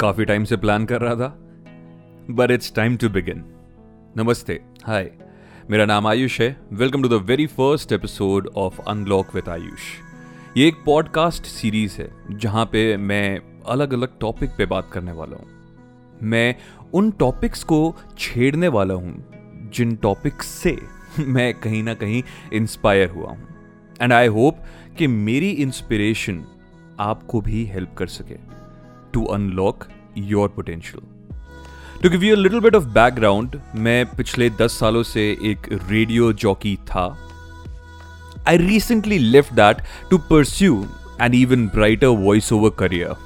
काफ़ी टाइम से प्लान कर रहा था but it's time to begin नमस्ते। हाय मेरा नाम आयुष है। Welcome to the very first episode of unlock with Ayush. ये एक पॉडकास्ट सीरीज़ है, जहाँ पे मैं अलग अलग टॉपिक पे बात करने वाला हूँ। मैं उन टॉपिक्स को छेड़ने वाला हूँ, जिन टॉपिक्स से मैं कहीं ना कहीं इंस्पायर हुआ हूँ। एंड आई होप कि मेरी इंस्पिरेशन आपको भी हेल्प कर सके। To unlock your potential to give you little bit of background मैं पिछले दस सालों से एक रेडियो जॉकी था। I recently left that to pursue an even brighter voice over career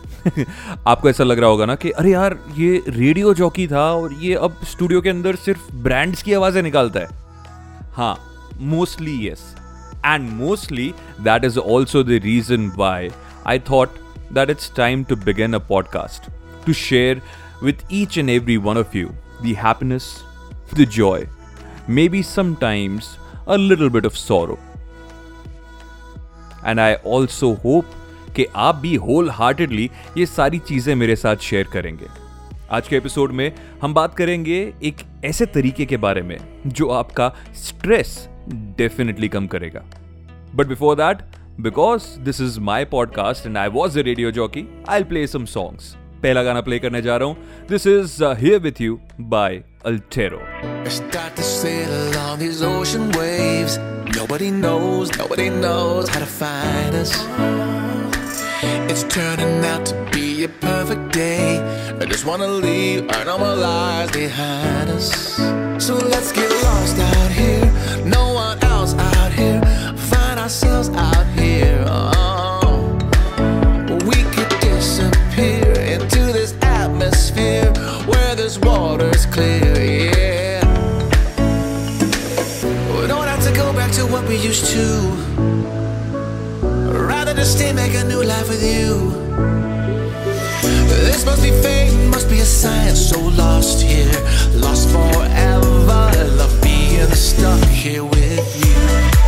आपको ऐसा लग रहा होगा ना कि, अरे यार, ये रेडियो जॉकी था और ये अब स्टूडियो के अंदर सिर्फ़ ब्रांड्स की आवाज़ें निकालता है. हाँ mostly yes and mostly that is also the reason why I thought that it's time to begin a podcast to share with each and every one of you the happiness, the joy, maybe sometimes a little bit of sorrow. And I also hope कि आप भी whole heartedly ये सारी चीज़ें मेरे साथ share करेंगे आज के एपिसोड में हम बात करेंगे एक ऐसे तरीके के बारे में जो आपका स्ट्रेस डेफिनेटली कम करेगा but before that Because this is my podcast and I was a radio jockey, I'll play some songs. पहला गाना प्ले करने जा रहा हूं this is here with you by Altero. Start to sail along these ocean waves. Nobody knows, nobody knows how to find us. It's turning out to be a perfect day. I just wanna leave our normal lives behind us. So let's get lost out here. No clear. Yeah. We don't have to go back to what we used to. Rather just stay, make a new life with you. This must be fate, must be a sign. So lost here, lost forever. Love being stuck here with you.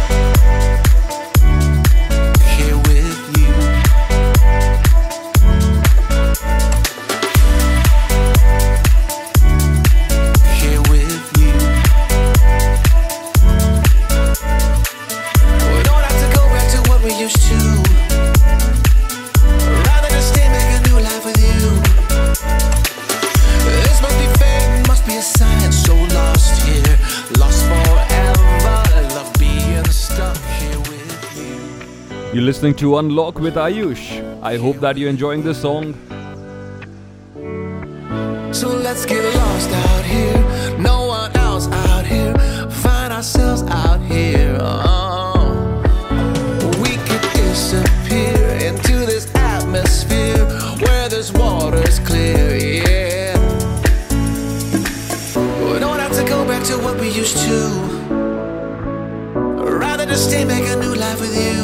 You're listening to Unlock with Ayush. I hope that you're enjoying this song. So let's get lost out here. No one else out here. Find ourselves out here. Oh. We could disappear into this atmosphere where this water's clear. Yeah. We don't have to go back to what we used to. Rather just stay, make a new life with you.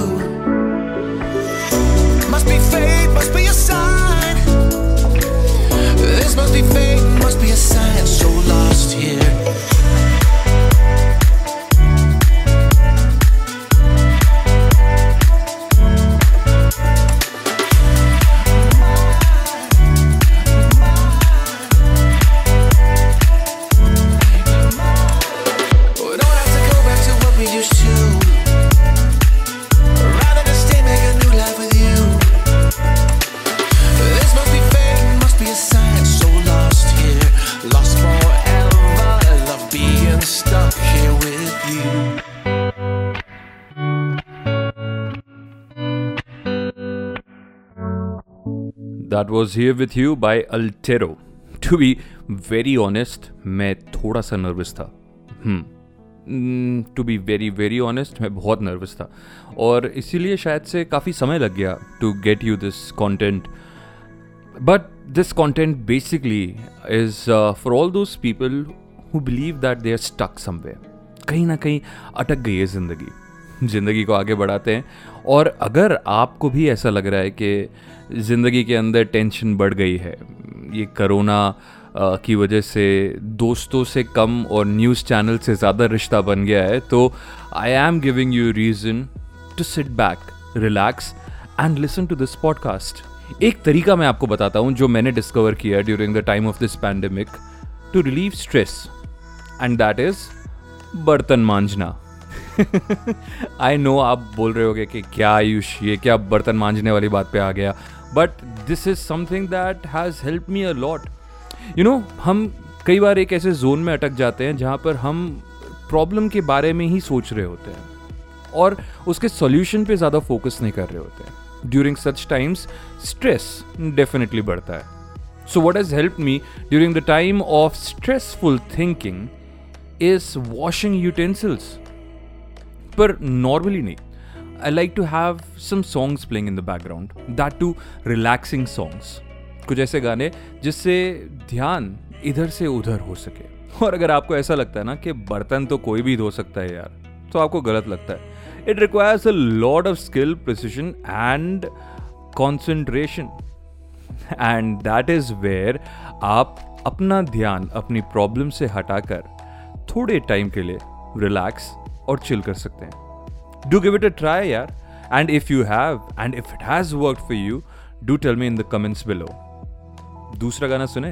be a sign. This must be fate. That was here with you by Altero to be very honest मैं थोड़ा सा nervous था। To be very very honest मैं बहुत nervous था। और इसीलिए शायद से काफ़ी समय लग गया to get you this content but this content basically is for all those people who believe that they are stuck somewhere कहीं ना कहीं अटक गई है ज़िंदगी। ज़िंदगी को आगे बढ़ाते हैं। और अगर आपको भी ऐसा लग रहा है कि ज़िंदगी के अंदर टेंशन बढ़ गई है, ये करोना की वजह से दोस्तों से कम और न्यूज़ चैनल से ज़्यादा रिश्ता बन गया है तो I am giving you reason to sit back relax and listen to this podcast एक तरीका मैं आपको बताता हूँ जो मैंने डिस्कवर किया during the time of this pandemic to relieve stress and that is बर्तन मांझना आई नो आप बोल रहे होगे कि क्या आयुष, ये क्या बर्तन मांझने वाली बात पे आ गया। But this is something that has help me a lot you know हम कई बार एक ऐसे जोन में अटक जाते हैं जहाँ पर हम प्रॉब्लम के बारे में ही सोच रहे होते हैं और उसके सॉल्यूशन पे ज़्यादा फोकस नहीं कर रहे होते हैं। During such times stress definitely बढ़ता है। So what has help me during the time of stressful thinking is washing utensils पर नॉर्मली नहीं. I like to have some songs playing in the background that too relaxing songs कुछ ऐसे गाने जिससे ध्यान इधर से उधर हो सके. और अगर आपको ऐसा लगता है ना कि बर्तन तो कोई भी धो सकता है यार तो आपको गलत लगता है. It requires a lot of skill precision and concentration and that is where आप अपना ध्यान अपनी प्रॉब्लम से हटाकर थोड़े टाइम के लिए रिलैक्स और चिल कर सकते हैं। Do give it a try यार and if you have and if it has work for you do tell me in the comments below दूसरा गाना सुने?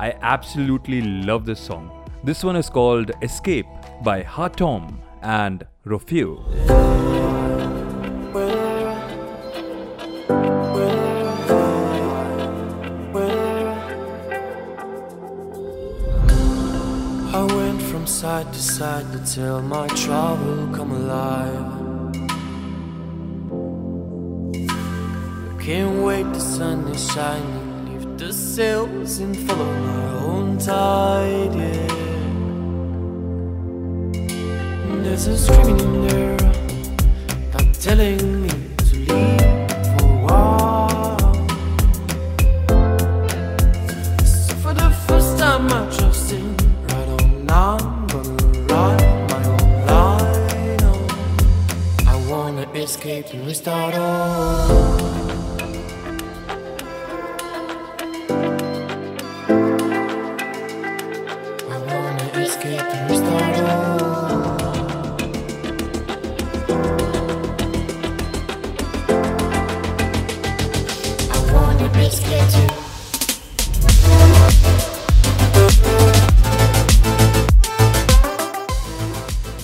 I absolutely love this song this one is called escape by Hatom and Rofu side to tell my trouble come alive. I Can't wait, the sun is shining. Lift the sails and follow my own tide. Yeah. There's a screaming in there, not telling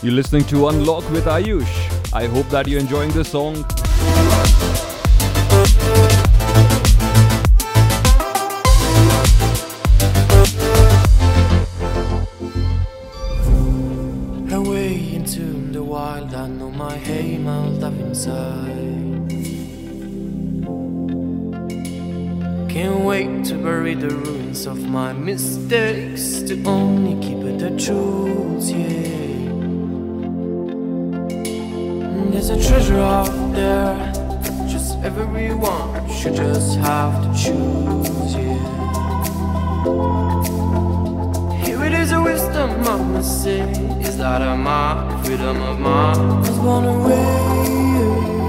You're listening to Unlock with Ayush. I hope that you're enjoying this song. Away into the wild, I know my aim out up inside. Can't wait to bury the ruins of my mistakes, to only keep the truth, yeah. There's a treasure out there, just everyone should just have to choose, yeah. Here it is a wisdom I must say Is that of my freedom of mind was born away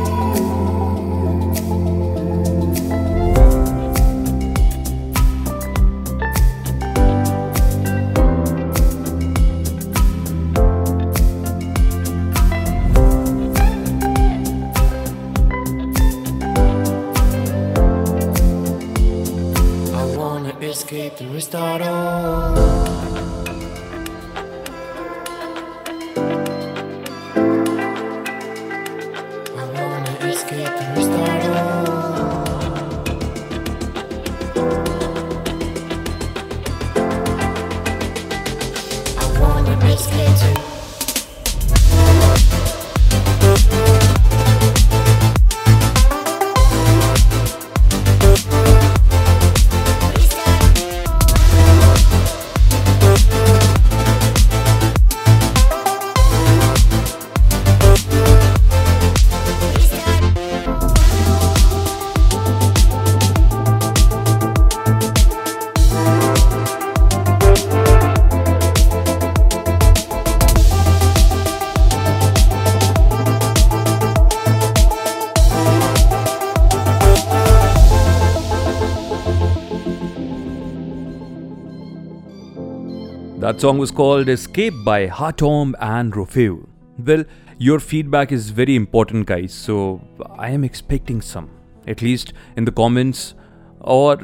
That song was called Escape by Hatom and Rofeu. Well, your feedback is very important, guys, so I am expecting some. At least in the comments और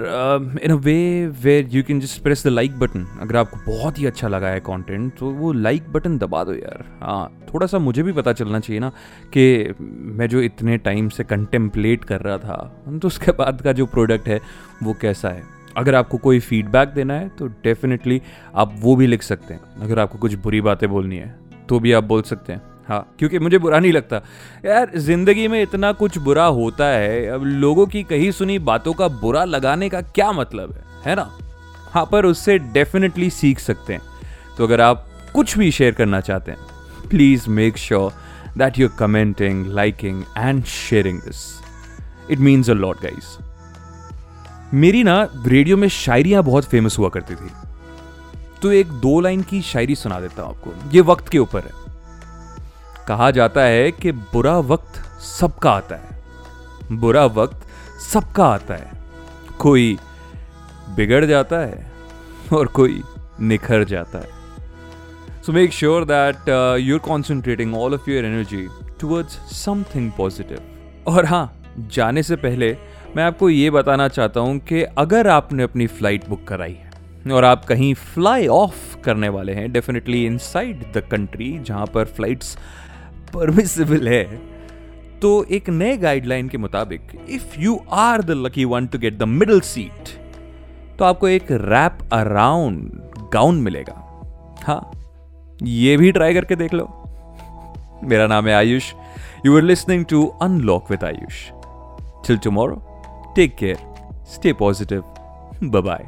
in a way where you can just press the like button अगर आपको बहुत ही अच्छा लगा है content तो वो like button दबा दो यार हाँ थोड़ा सा मुझे भी पता चलना चाहिए ना कि मैं जो इतने टाइम से कंटेम्पलेट कर रहा था तो उसके बाद का जो प्रोडक्ट है वो कैसा है अगर आपको कोई फीडबैक देना है तो डेफिनेटली आप वो भी लिख सकते हैं। अगर आपको कुछ बुरी बातें बोलनी है तो भी आप बोल सकते हैं। हाँ क्योंकि मुझे बुरा नहीं लगता। यार, ज़िंदगी में इतना कुछ बुरा होता है, अब लोगों की कही सुनी बातों का बुरा लगाने का क्या मतलब है? है ना? हाँ पर उससे डेफिनेटली सीख सकते हैं। तो अगर आप कुछ भी शेयर करना चाहते हैं please make sure that you're commenting liking and sharing this it means a lot guys मेरी ना रेडियो में शायरियाँ बहुत फ़ेमस हुआ करती थी। तो एक दो लाइन की शायरी सुना देता हूँ आपको। ये वक्त के ऊपर है। कहा जाता है कि बुरा वक्त सबका आता है। बुरा वक्त सबका आता है। कोई बिगड़ जाता है और कोई निखर जाता है। So make sure that you are concentrating all of your energy towards something positive और हाँ जाने से पहले मैं आपको ये बताना चाहता हूँ कि अगर आपने अपनी फ़्लाइट बुक कराई है और आप कहीं फ्लाई ऑफ़ करने वाले हैं डेफिनेटली इनसाइड द कंट्री जहाँ पर फ्लाइट्स परमिसिबल है तो एक नए गाइडलाइन के मुताबिक if you are the lucky one to get the middle seat तो आपको एक रैप अराउंड गाउन मिलेगा। हाँ ये भी ट्राई करके देख लो। मेरा नाम है Ayush. You are listening to unlock with Ayush till tomorrow take care stay positive bye